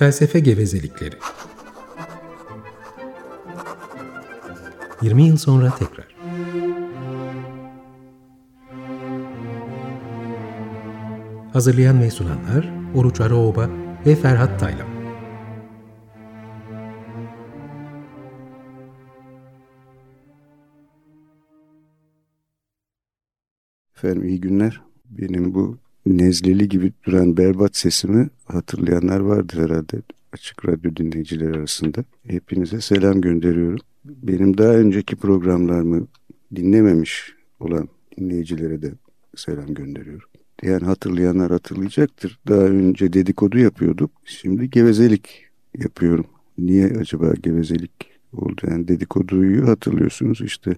Felsefe gevezelikleri. 20 yıl sonra tekrar. Hazırlayan ve sunanlar Oruç Araoba ve Ferhat Taylan. Efendim iyi günler. Benim bu nezleli gibi duran berbat sesimi hatırlayanlar vardır herhalde açık radyo dinleyicileri arasında. Hepinize selam gönderiyorum. Benim daha önceki programlarımı dinlememiş olan dinleyicilere de selam gönderiyorum. Yani hatırlayanlar hatırlayacaktır. Daha önce dedikodu yapıyorduk. Şimdi gevezelik yapıyorum. Niye acaba gevezelik oldu? Yani dedikoduyu hatırlıyorsunuz işte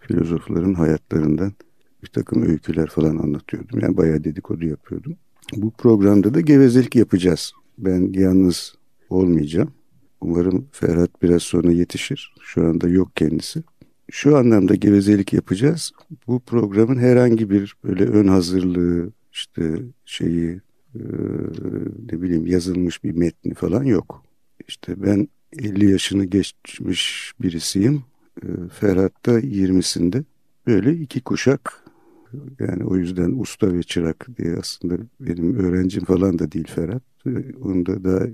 filozofların hayatlarından bir takım öyküler falan anlatıyordum. Yani bayağı dedikodu yapıyordum. Bu programda da gevezelik yapacağız. Ben yalnız olmayacağım. Umarım Ferhat biraz sonra yetişir. Şu anda yok kendisi. Şu anlamda gevezelik yapacağız. Bu programın herhangi bir böyle ön hazırlığı, işte şeyi, e, ne bileyim yazılmış bir metni falan yok. İşte ben 50 yaşını geçmiş birisiyim. E, Ferhat da 20'sinde. Böyle iki kuşak yani o yüzden usta ve çırak diye aslında benim öğrencim falan da değil Ferhat. Onu da daha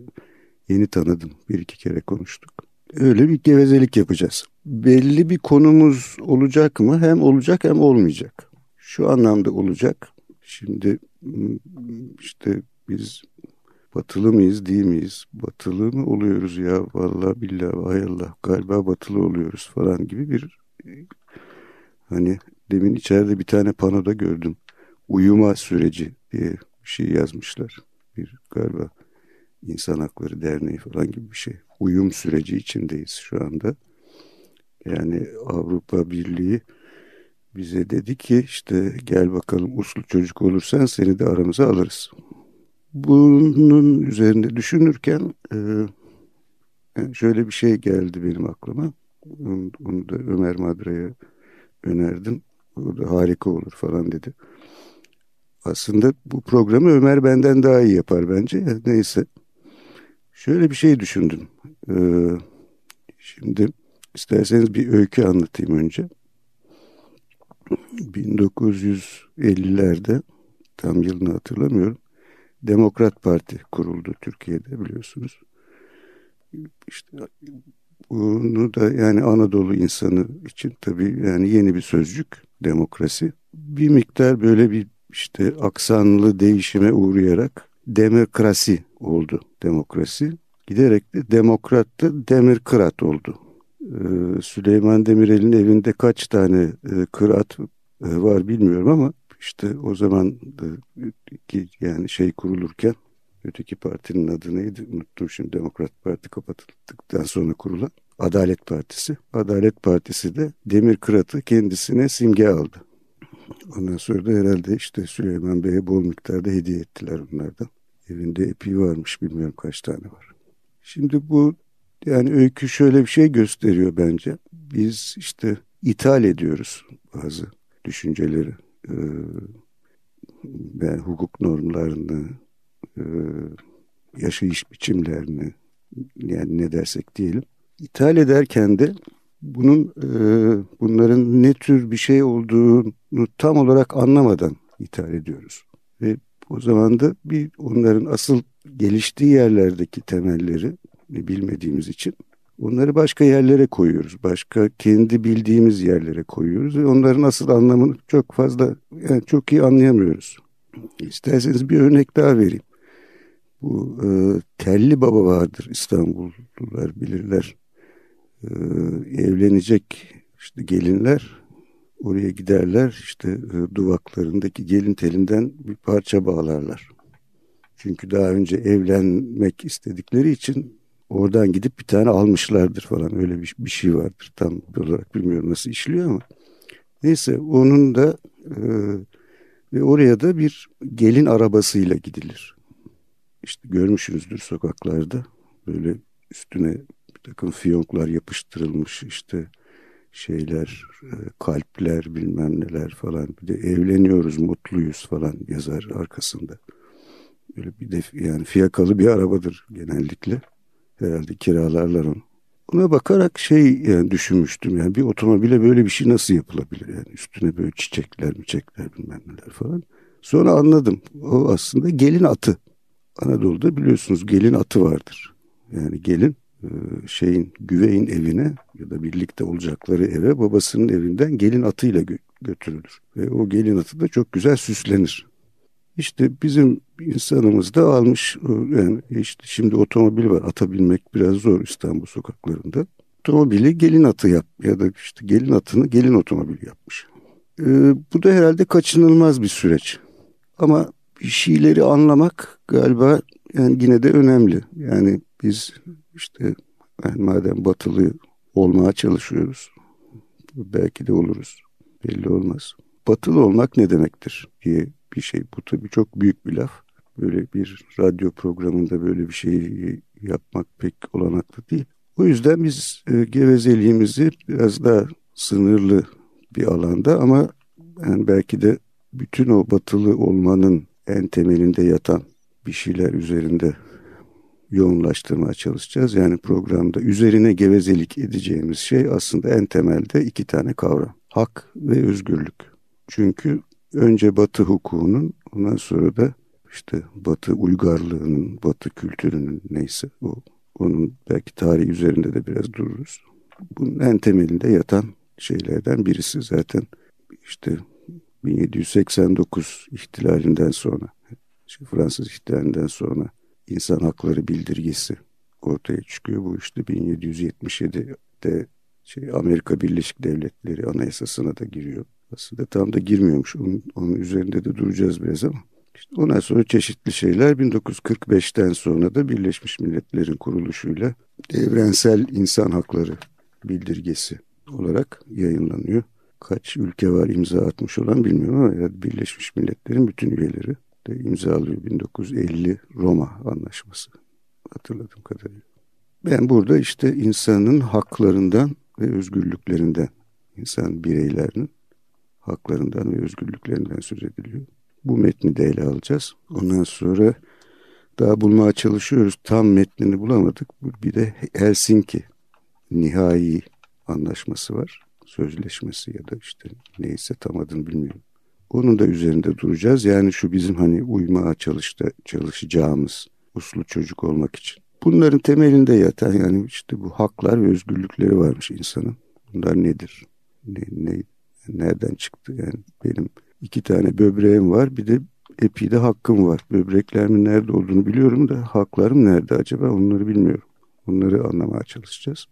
yeni tanıdım. Bir iki kere konuştuk. Öyle bir gevezelik yapacağız. Belli bir konumuz olacak mı? Hem olacak hem olmayacak. Şu anlamda olacak. Şimdi işte biz batılı mıyız değil miyiz? Batılı mı oluyoruz ya? Vallahi billahi hay Allah galiba batılı oluyoruz falan gibi bir hani Demin içeride bir tane panoda gördüm. Uyuma süreci diye bir şey yazmışlar. Bir galiba İnsan Hakları Derneği falan gibi bir şey. Uyum süreci içindeyiz şu anda. Yani Avrupa Birliği bize dedi ki işte gel bakalım uslu çocuk olursan seni de aramıza alırız. Bunun üzerinde düşünürken e, şöyle bir şey geldi benim aklıma. Onu da Ömer Madra'ya önerdim. O da harika olur falan dedi. Aslında bu programı Ömer benden daha iyi yapar bence. Neyse. Şöyle bir şey düşündüm. Ee, şimdi isterseniz bir öykü anlatayım önce. 1950'lerde tam yılını hatırlamıyorum. Demokrat Parti kuruldu Türkiye'de biliyorsunuz. İşte bunu da yani Anadolu insanı için tabii yani yeni bir sözcük demokrasi. Bir miktar böyle bir işte aksanlı değişime uğrayarak demokrasi oldu demokrasi. Giderek de demokrattı demirkırat oldu. Ee, Süleyman Demirel'in evinde kaç tane e, kırat e, var bilmiyorum ama işte o zaman ki yani şey kurulurken öteki partinin adı neydi unuttum şimdi Demokrat Parti kapatıldıktan sonra kurulan Adalet Partisi. Adalet Partisi de Demir Kırat'ı kendisine simge aldı. Ondan sonra da herhalde işte Süleyman Bey'e bol miktarda hediye ettiler onlardan. Evinde epi varmış bilmiyorum kaç tane var. Şimdi bu yani öykü şöyle bir şey gösteriyor bence. Biz işte ithal ediyoruz bazı düşünceleri. Ee, hukuk normlarını, e, yaşayış biçimlerini yani ne dersek diyelim ithal ederken de bunun e, bunların ne tür bir şey olduğunu tam olarak anlamadan ithal ediyoruz. Ve o zaman da bir onların asıl geliştiği yerlerdeki temelleri bilmediğimiz için onları başka yerlere koyuyoruz. Başka kendi bildiğimiz yerlere koyuyoruz ve onların asıl anlamını çok fazla yani çok iyi anlayamıyoruz. İsterseniz bir örnek daha vereyim. Bu e, Telli Baba vardır İstanbullular bilirler. E, evlenecek işte gelinler oraya giderler işte e, duvaklarındaki gelin telinden bir parça bağlarlar. Çünkü daha önce evlenmek istedikleri için oradan gidip bir tane almışlardır falan öyle bir, bir şey vardır. Tam olarak bilmiyorum nasıl işliyor ama. Neyse onun da e, ve oraya da bir gelin arabasıyla gidilir. İşte görmüşsünüzdür sokaklarda böyle üstüne takım fiyonklar yapıştırılmış işte şeyler, e, kalpler bilmem neler falan. Bir de evleniyoruz, mutluyuz falan yazar arkasında. Böyle bir de yani fiyakalı bir arabadır genellikle. Herhalde kiralarlar onu. Ona bakarak şey yani düşünmüştüm yani bir otomobile böyle bir şey nasıl yapılabilir yani üstüne böyle çiçekler çiçekler bilmem neler falan. Sonra anladım o aslında gelin atı. Anadolu'da biliyorsunuz gelin atı vardır. Yani gelin şeyin güveyin evine ya da birlikte olacakları eve babasının evinden gelin atıyla gö götürülür. Ve o gelin atı da çok güzel süslenir. İşte bizim insanımız da almış yani işte şimdi otomobil var ata binmek biraz zor İstanbul sokaklarında. Otomobili gelin atı yap ya da işte gelin atını gelin otomobil yapmış. Ee, bu da herhalde kaçınılmaz bir süreç. Ama bir şeyleri anlamak galiba yani yine de önemli. Yani biz işte yani madem batılı olmaya çalışıyoruz belki de oluruz belli olmaz. Batılı olmak ne demektir diye bir şey. Bu tabii çok büyük bir laf. Böyle bir radyo programında böyle bir şeyi yapmak pek olanaklı değil. O yüzden biz e, gevezeliğimizi biraz daha sınırlı bir alanda ama yani belki de bütün o batılı olmanın en temelinde yatan bir şeyler üzerinde yoğunlaştırmaya çalışacağız. Yani programda üzerine gevezelik edeceğimiz şey aslında en temelde iki tane kavram. Hak ve özgürlük. Çünkü önce Batı hukukunun ondan sonra da işte Batı uygarlığının, Batı kültürünün neyse o onun belki tarihi üzerinde de biraz dururuz. Bunun en temelinde yatan şeylerden birisi zaten işte 1789 ihtilalinden sonra, işte Fransız ihtilalinden sonra insan hakları bildirgesi ortaya çıkıyor. Bu işte 1777'de şey Amerika Birleşik Devletleri Anayasası'na da giriyor. Aslında tam da girmiyormuş. Onun, onun üzerinde de duracağız biraz ama. İşte ondan sonra çeşitli şeyler 1945'ten sonra da Birleşmiş Milletler'in kuruluşuyla evrensel insan hakları bildirgesi olarak yayınlanıyor. Kaç ülke var imza atmış olan bilmiyorum ama Birleşmiş Milletler'in bütün üyeleri de imzalıyor 1950 Roma Anlaşması hatırladığım kadarıyla. Ben burada işte insanın haklarından ve özgürlüklerinden, insan bireylerinin haklarından ve özgürlüklerinden söz ediliyor. Bu metni de ele alacağız. Ondan sonra daha bulmaya çalışıyoruz. Tam metnini bulamadık. Bir de Helsinki nihai anlaşması var. Sözleşmesi ya da işte neyse tam adını bilmiyorum. Onun da üzerinde duracağız. Yani şu bizim hani uymaya çalıştı, çalışacağımız uslu çocuk olmak için. Bunların temelinde yatan yani işte bu haklar ve özgürlükleri varmış insanın. Bunlar nedir? Ne, ne, nereden çıktı? Yani benim iki tane böbreğim var bir de epi de hakkım var. Böbreklerimin nerede olduğunu biliyorum da haklarım nerede acaba onları bilmiyorum. Onları anlamaya çalışacağız.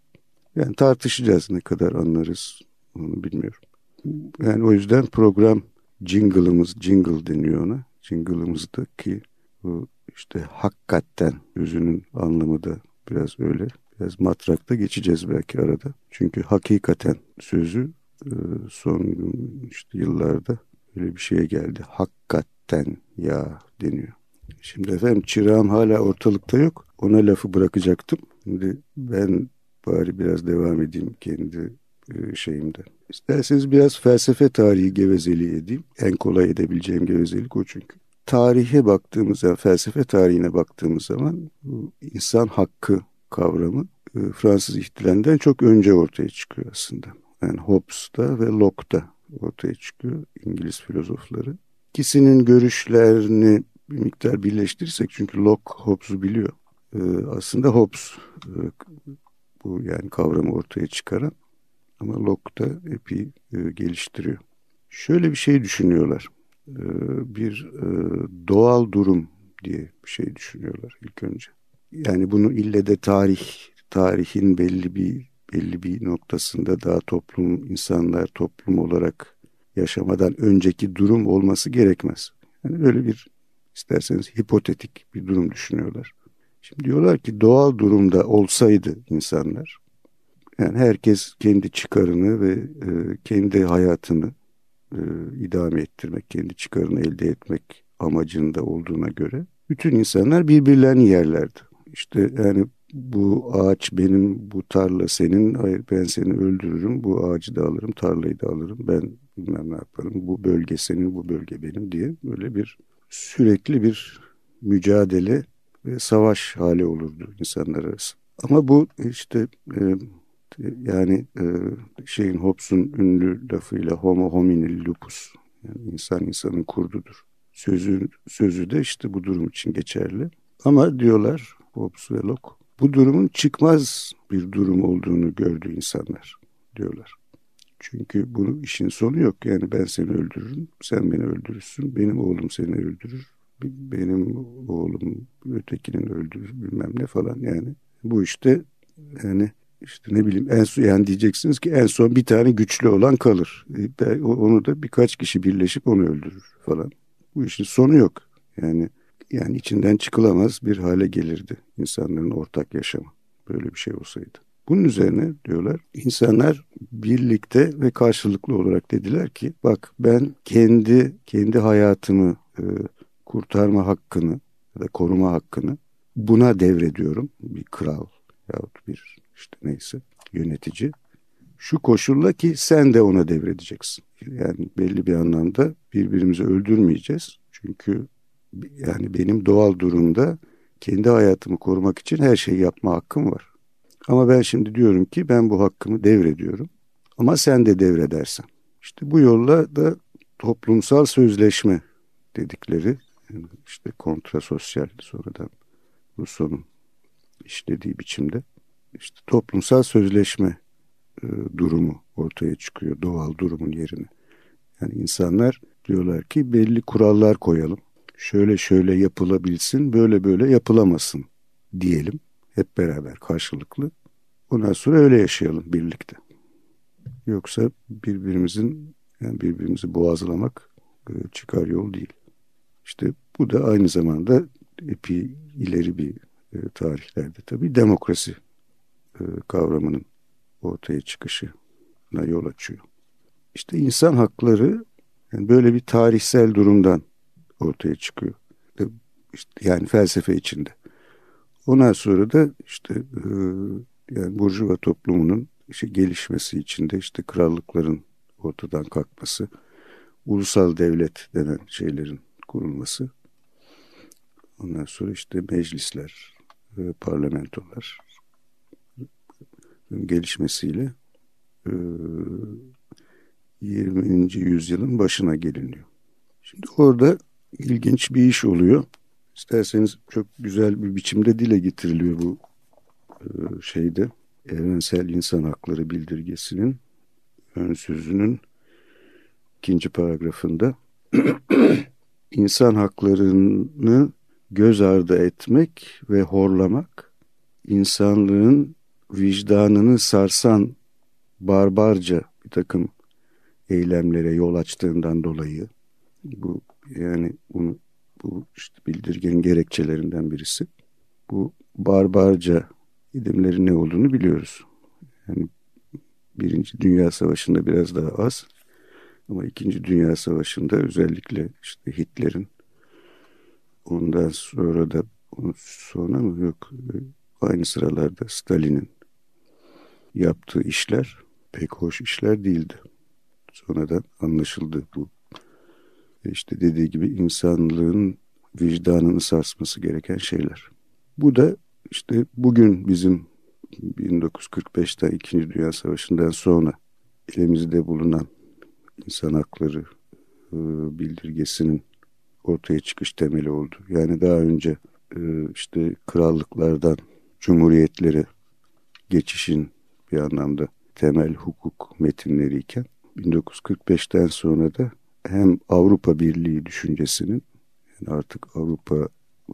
Yani tartışacağız ne kadar anlarız onu bilmiyorum. Yani o yüzden program jingle'ımız, jingle deniyor ona. Jingle'ımızdaki bu işte hakikaten sözünün anlamı da biraz öyle. Biraz matrakta geçeceğiz belki arada. Çünkü hakikaten sözü e, son işte yıllarda öyle bir şeye geldi. Hakikaten ya deniyor. Şimdi efendim çırağım hala ortalıkta yok. Ona lafı bırakacaktım. Şimdi ben bari biraz devam edeyim kendi e, şeyimde. İsterseniz biraz felsefe tarihi gevezeliği edeyim. En kolay edebileceğim gevezelik o çünkü. Tarihe baktığımız zaman, felsefe tarihine baktığımız zaman insan hakkı kavramı e, Fransız ihtilalinden çok önce ortaya çıkıyor aslında. Yani Hobbes'ta ve Locke'da ortaya çıkıyor İngiliz filozofları. İkisinin görüşlerini bir miktar birleştirirsek çünkü Locke Hobbes'u biliyor. E, aslında Hobbes bu yani kavramı ortaya çıkaran ama Locke da epey e, geliştiriyor. Şöyle bir şey düşünüyorlar. E, bir e, doğal durum diye bir şey düşünüyorlar ilk önce. Yani bunu ille de tarih, tarihin belli bir belli bir noktasında daha toplum, insanlar toplum olarak yaşamadan önceki durum olması gerekmez. Yani böyle bir isterseniz hipotetik bir durum düşünüyorlar. Şimdi diyorlar ki doğal durumda olsaydı insanlar yani herkes kendi çıkarını ve e, kendi hayatını e, idame ettirmek, kendi çıkarını elde etmek amacında olduğuna göre bütün insanlar birbirlerini yerlerdi. İşte yani bu ağaç benim, bu tarla senin, hayır ben seni öldürürüm, bu ağacı da alırım, tarlayı da alırım, ben bilmem ne yaparım, bu bölge senin, bu bölge benim diye böyle bir sürekli bir mücadele ve savaş hali olurdu insanlar arasında. Ama bu işte e, yani e, şeyin Hobbes'un ünlü lafıyla homo homini lupus yani insan insanın kurdudur. Sözü, sözü de işte bu durum için geçerli. Ama diyorlar Hobbes ve Locke bu durumun çıkmaz bir durum olduğunu gördü insanlar diyorlar. Çünkü bunun işin sonu yok. Yani ben seni öldürürüm, sen beni öldürürsün, benim oğlum seni öldürür, benim oğlum ötekinin öldürür bilmem ne falan yani. Bu işte yani işte ne bileyim en son yani diyeceksiniz ki en son bir tane güçlü olan kalır. E, onu da birkaç kişi birleşip onu öldürür falan. Bu işin sonu yok. Yani yani içinden çıkılamaz bir hale gelirdi insanların ortak yaşamı. Böyle bir şey olsaydı. Bunun üzerine diyorlar insanlar birlikte ve karşılıklı olarak dediler ki bak ben kendi kendi hayatımı e, kurtarma hakkını ya da koruma hakkını buna devrediyorum. Bir kral yahut bir işte neyse yönetici. Şu koşulla ki sen de ona devredeceksin. Yani belli bir anlamda birbirimizi öldürmeyeceğiz. Çünkü yani benim doğal durumda kendi hayatımı korumak için her şeyi yapma hakkım var. Ama ben şimdi diyorum ki ben bu hakkımı devrediyorum. Ama sen de devredersen. İşte bu yolla da toplumsal sözleşme dedikleri işte kontrasosyal sonradan Rousseau'nun işlediği biçimde işte toplumsal sözleşme e, durumu ortaya çıkıyor doğal durumun yerine. Yani insanlar diyorlar ki belli kurallar koyalım. Şöyle şöyle yapılabilsin, böyle böyle yapılamasın diyelim. Hep beraber karşılıklı. Ondan sonra öyle yaşayalım birlikte. Yoksa birbirimizin yani birbirimizi boğazlamak e, çıkar yol değil. İşte bu da aynı zamanda epi ileri bir e, tarihlerde tabii demokrasi kavramının ortaya çıkışına yol açıyor. İşte insan hakları yani böyle bir tarihsel durumdan ortaya çıkıyor. İşte yani felsefe içinde. Ondan sonra da işte e, yani Burjuva toplumunun işte gelişmesi içinde işte krallıkların ortadan kalkması, ulusal devlet denen şeylerin kurulması. Ondan sonra işte meclisler, e, parlamentolar gelişmesiyle e, 20. yüzyılın başına geliniyor. Şimdi orada ilginç bir iş oluyor. İsterseniz çok güzel bir biçimde dile getiriliyor bu e, şeyde. Evrensel İnsan Hakları Bildirgesi'nin ön sözünün ikinci paragrafında insan haklarını göz ardı etmek ve horlamak insanlığın vicdanını sarsan barbarca bir takım eylemlere yol açtığından dolayı bu yani bunu bu işte bildirgenin gerekçelerinden birisi. Bu barbarca idimlerin ne olduğunu biliyoruz. Yani Birinci Dünya Savaşı'nda biraz daha az ama İkinci Dünya Savaşı'nda özellikle işte Hitler'in ondan sonra da sonra mı yok aynı sıralarda Stalin'in yaptığı işler pek hoş işler değildi. Sonradan anlaşıldı bu. İşte dediği gibi insanlığın vicdanını sarsması gereken şeyler. Bu da işte bugün bizim 1945'ten 2. Dünya Savaşı'ndan sonra elimizde bulunan insan hakları e, bildirgesinin ortaya çıkış temeli oldu. Yani daha önce e, işte krallıklardan cumhuriyetlere geçişin bir anlamda temel hukuk metinleriyken 1945'ten sonra da hem Avrupa Birliği düşüncesinin yani artık Avrupa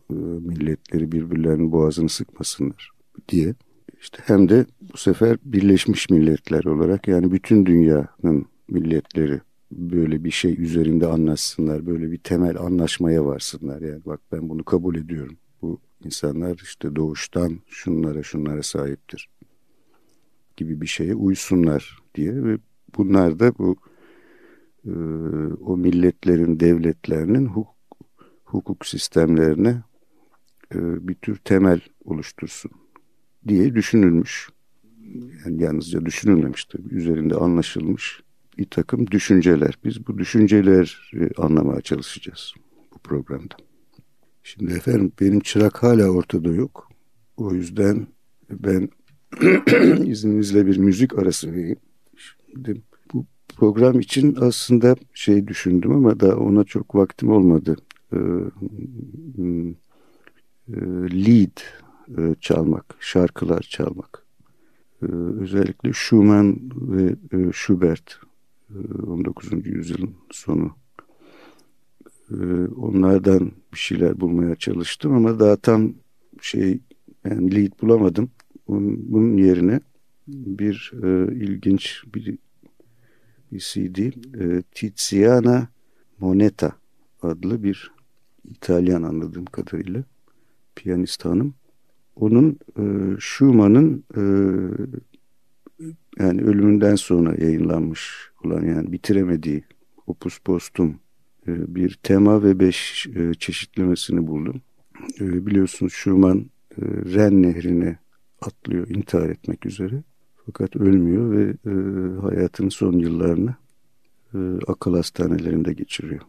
e, milletleri birbirlerinin boğazını sıkmasınlar diye işte hem de bu sefer Birleşmiş Milletler olarak yani bütün dünyanın milletleri böyle bir şey üzerinde anlaşsınlar, böyle bir temel anlaşmaya varsınlar. Yani bak ben bunu kabul ediyorum. Bu insanlar işte doğuştan şunlara şunlara sahiptir gibi bir şeye uysunlar diye ve bunlar da bu e, o milletlerin, devletlerinin hukuk, hukuk sistemlerine e, bir tür temel oluştursun diye düşünülmüş. Yani yalnızca düşünülmemiş tabii. Üzerinde anlaşılmış bir takım düşünceler. Biz bu düşünceleri anlamaya çalışacağız bu programda. Şimdi efendim benim çırak hala ortada yok. O yüzden ben izninizle bir müzik arası vereyim. Şimdi bu program için aslında şey düşündüm ama da ona çok vaktim olmadı. Ee, e, lead e, çalmak, şarkılar çalmak. Ee, özellikle Schumann ve e, Schubert 19. yüzyılın sonu. Ee, onlardan bir şeyler bulmaya çalıştım ama daha tam şey yani lead bulamadım. Bunun yerine bir e, ilginç bir, bir CD e, Tiziana Moneta adlı bir İtalyan anladığım kadarıyla piyanist hanım. Onun e, Schumann'ın e, yani ölümünden sonra yayınlanmış olan yani bitiremediği Opus Postum e, bir tema ve beş e, çeşitlemesini buldum. E, biliyorsunuz Schumann e, Ren nehrine atlıyor intihar etmek üzere. Fakat ölmüyor ve e, hayatının son yıllarını e, akıl hastanelerinde geçiriyor.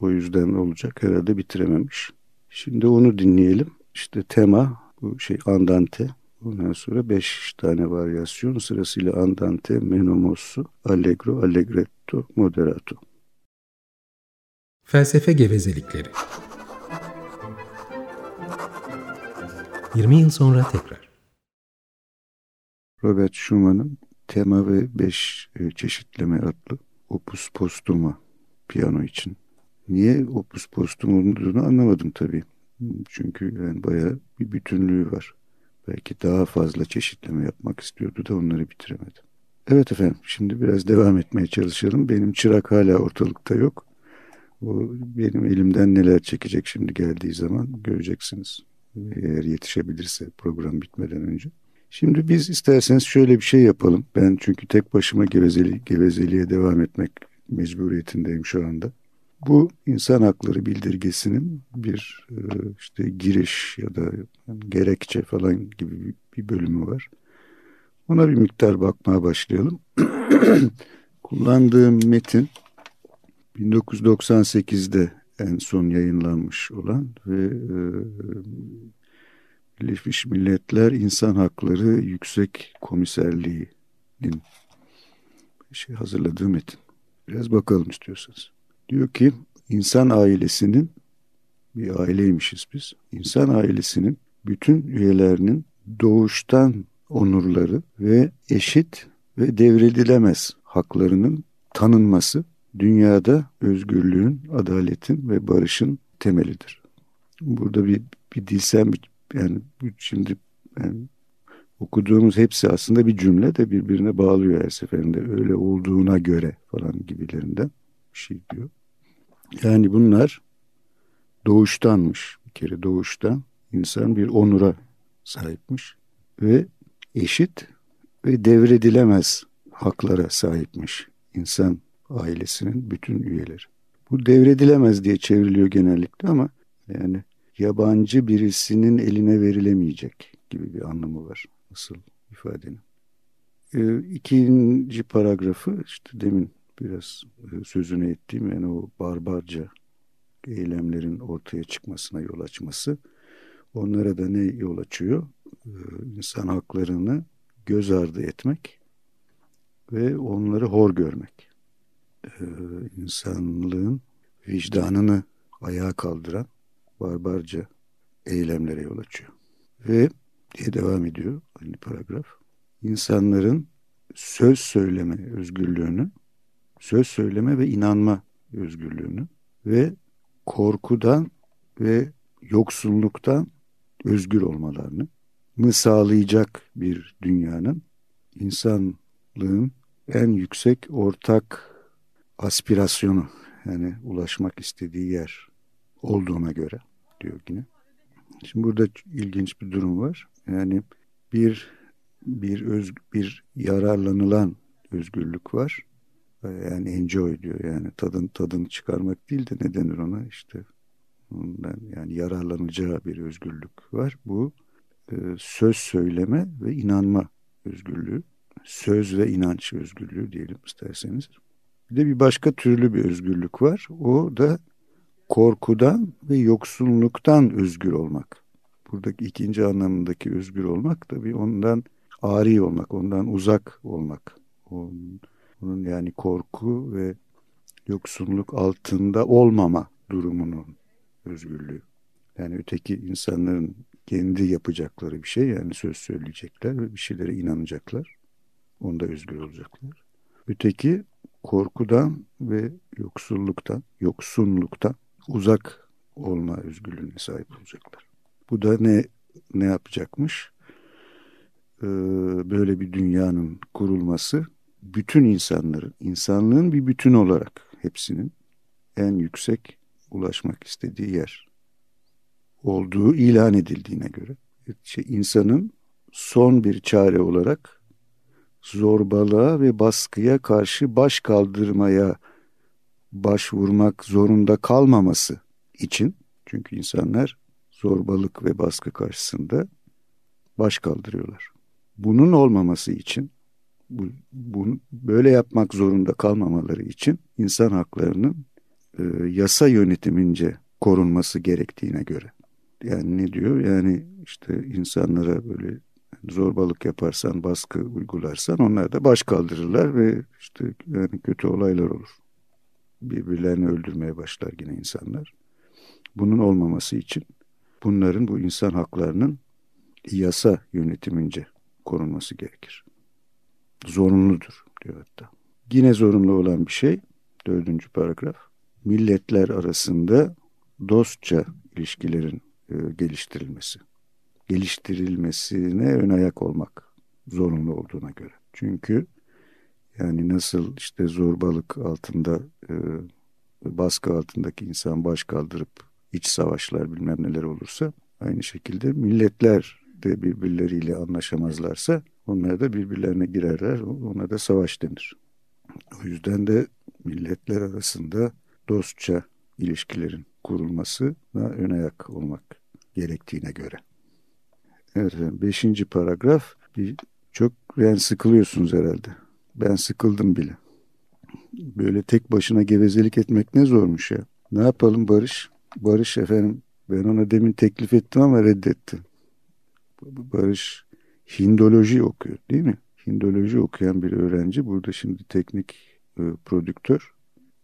O yüzden olacak herhalde bitirememiş. Şimdi onu dinleyelim. İşte tema bu şey andante. Ondan sonra beş tane varyasyon sırasıyla andante, menomosso, allegro, allegretto, moderato. Felsefe gevezelikleri 20 yıl sonra tekrar Robert Schumann'ın Tema ve Beş e, Çeşitleme adlı Opus Postuma piyano için. Niye Opus Postum olduğunu anlamadım tabii. Çünkü yani bayağı bir bütünlüğü var. Belki daha fazla çeşitleme yapmak istiyordu da onları bitiremedi. Evet efendim şimdi biraz devam etmeye çalışalım. Benim çırak hala ortalıkta yok. O benim elimden neler çekecek şimdi geldiği zaman göreceksiniz. Eğer yetişebilirse program bitmeden önce. Şimdi biz isterseniz şöyle bir şey yapalım. Ben çünkü tek başıma gevezeli, gevezeliğe devam etmek mecburiyetindeyim şu anda. Bu insan hakları bildirgesinin bir e, işte giriş ya da gerekçe falan gibi bir bölümü var. Ona bir miktar bakmaya başlayalım. Kullandığım metin 1998'de en son yayınlanmış olan ve e, Birleşmiş Milletler İnsan Hakları Yüksek Komiserliği'nin şey hazırladığı metin. Biraz bakalım istiyorsanız. Diyor ki insan ailesinin bir aileymişiz biz. İnsan ailesinin bütün üyelerinin doğuştan onurları ve eşit ve devredilemez haklarının tanınması dünyada özgürlüğün, adaletin ve barışın temelidir. Burada bir, bir dilsem yani şimdi yani okuduğumuz hepsi aslında bir cümle de birbirine bağlıyor her seferinde. Öyle olduğuna göre falan gibilerinden bir şey diyor. Yani bunlar doğuştanmış. Bir kere doğuştan insan bir onura sahipmiş ve eşit ve devredilemez haklara sahipmiş insan ailesinin bütün üyeleri. Bu devredilemez diye çevriliyor genellikle ama yani yabancı birisinin eline verilemeyecek gibi bir anlamı var asıl ifadenin. Ee, ikinci paragrafı işte demin biraz e, sözünü ettiğim yani o barbarca eylemlerin ortaya çıkmasına yol açması. Onlara da ne yol açıyor? Ee, insan haklarını göz ardı etmek ve onları hor görmek. Ee, insanlığın vicdanını ayağa kaldıran barbarca eylemlere yol açıyor. Ve diye devam ediyor aynı paragraf. İnsanların söz söyleme özgürlüğünü, söz söyleme ve inanma özgürlüğünü ve korkudan ve yoksulluktan özgür olmalarını mı sağlayacak bir dünyanın insanlığın en yüksek ortak aspirasyonu yani ulaşmak istediği yer olduğuna göre diyor yine. Şimdi burada ilginç bir durum var. Yani bir bir öz, bir yararlanılan özgürlük var. Yani enjoy diyor. Yani tadın tadını çıkarmak değil de ne denir ona işte ondan yani yararlanacağı bir özgürlük var. Bu e, söz söyleme ve inanma özgürlüğü. Söz ve inanç özgürlüğü diyelim isterseniz. Bir de bir başka türlü bir özgürlük var. O da korkudan ve yoksunluktan özgür olmak. Buradaki ikinci anlamındaki özgür olmak tabii ondan ari olmak, ondan uzak olmak. Onun yani korku ve yoksunluk altında olmama durumunun özgürlüğü. Yani öteki insanların kendi yapacakları bir şey yani söz söyleyecekler ve bir şeylere inanacaklar. Onda özgür olacaklar. Öteki korkudan ve yoksulluktan, yoksunluktan uzak olma özgürlüğüne sahip olacaklar. Bu da ne ne yapacakmış? Ee, böyle bir dünyanın kurulması bütün insanların, insanlığın bir bütün olarak hepsinin en yüksek ulaşmak istediği yer olduğu ilan edildiğine göre şey, insanın son bir çare olarak zorbalığa ve baskıya karşı baş kaldırmaya başvurmak zorunda kalmaması için çünkü insanlar zorbalık ve baskı karşısında baş kaldırıyorlar. Bunun olmaması için bu, bunu böyle yapmak zorunda kalmamaları için insan haklarının e, yasa yönetimince korunması gerektiğine göre. Yani ne diyor? Yani işte insanlara böyle zorbalık yaparsan, baskı uygularsan onlar da baş kaldırırlar ve işte yani kötü olaylar olur. Birbirlerini öldürmeye başlar yine insanlar. Bunun olmaması için bunların bu insan haklarının yasa yönetimince korunması gerekir. Zorunludur diyor hatta. Yine zorunlu olan bir şey dördüncü paragraf. Milletler arasında dostça ilişkilerin e, geliştirilmesi. Geliştirilmesine ön ayak olmak zorunlu olduğuna göre. Çünkü yani nasıl işte zorbalık altında e, baskı altındaki insan baş kaldırıp iç savaşlar bilmem neler olursa aynı şekilde milletler de birbirleriyle anlaşamazlarsa onlar da birbirlerine girerler. Ona da savaş denir. O yüzden de milletler arasında dostça ilişkilerin kurulması da ön ayak olmak gerektiğine göre. Evet, beşinci paragraf. Bir, çok yani sıkılıyorsunuz herhalde. Ben sıkıldım bile. Böyle tek başına gevezelik etmek ne zormuş ya. Ne yapalım Barış? Barış efendim ben ona demin teklif ettim ama reddetti. Barış Hindoloji okuyor değil mi? Hindoloji okuyan bir öğrenci. Burada şimdi teknik e, prodüktör.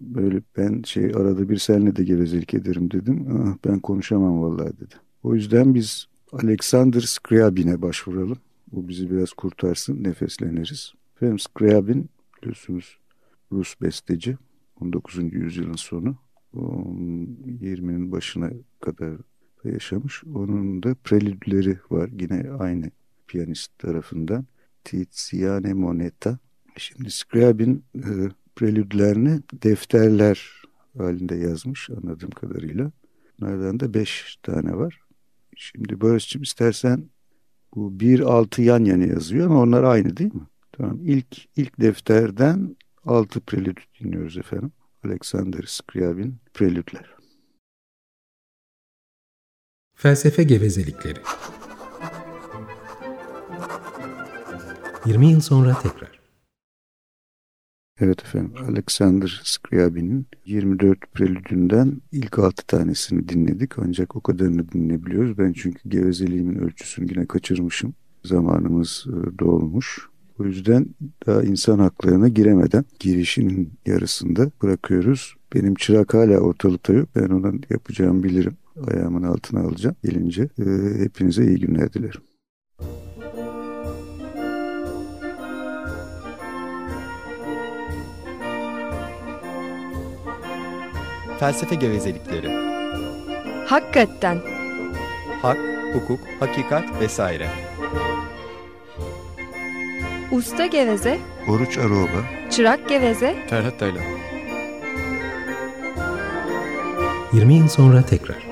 Böyle ben şey arada bir seninle de gevezelik ederim dedim. Ah, ben konuşamam vallahi dedi. O yüzden biz Alexander Scriabin'e başvuralım. Bu bizi biraz kurtarsın, nefesleniriz. Efendim Scriabin biliyorsunuz Rus besteci. 19. yüzyılın sonu. 20'nin başına kadar yaşamış. Onun da prelüdleri var. Yine aynı piyanist tarafından. Tiziane Moneta. Şimdi Scriabin e, prelüdlerini defterler halinde yazmış anladığım kadarıyla. Bunlardan da beş tane var. Şimdi Barış'cığım istersen bu bir altı yan yana yazıyor ama onlar aynı değil mi? Tamam. İlk, ilk defterden altı prelüd dinliyoruz efendim. Alexander Scriabin Prelüdler. Felsefe gevezelikleri 20 yıl sonra tekrar. Evet efendim Alexander Scriabin'in 24 prelüdünden ilk 6 tanesini dinledik ancak o kadarını dinleyebiliyoruz. Ben çünkü gevezeliğimin ölçüsünü yine kaçırmışım. Zamanımız e, dolmuş. O yüzden daha insan haklarına giremeden girişinin yarısında bırakıyoruz. Benim çırak hala ortalıkta yok. Ben ona yapacağımı bilirim. Ayağımın altına alacağım gelince. E, hepinize iyi günler dilerim. Felsefe gevezelikleri. Hakikaten. Hak, hukuk, hakikat vesaire. Usta geveze. Oruç Aroba. Çırak geveze. Ferhat Taylan. 20 yıl sonra tekrar.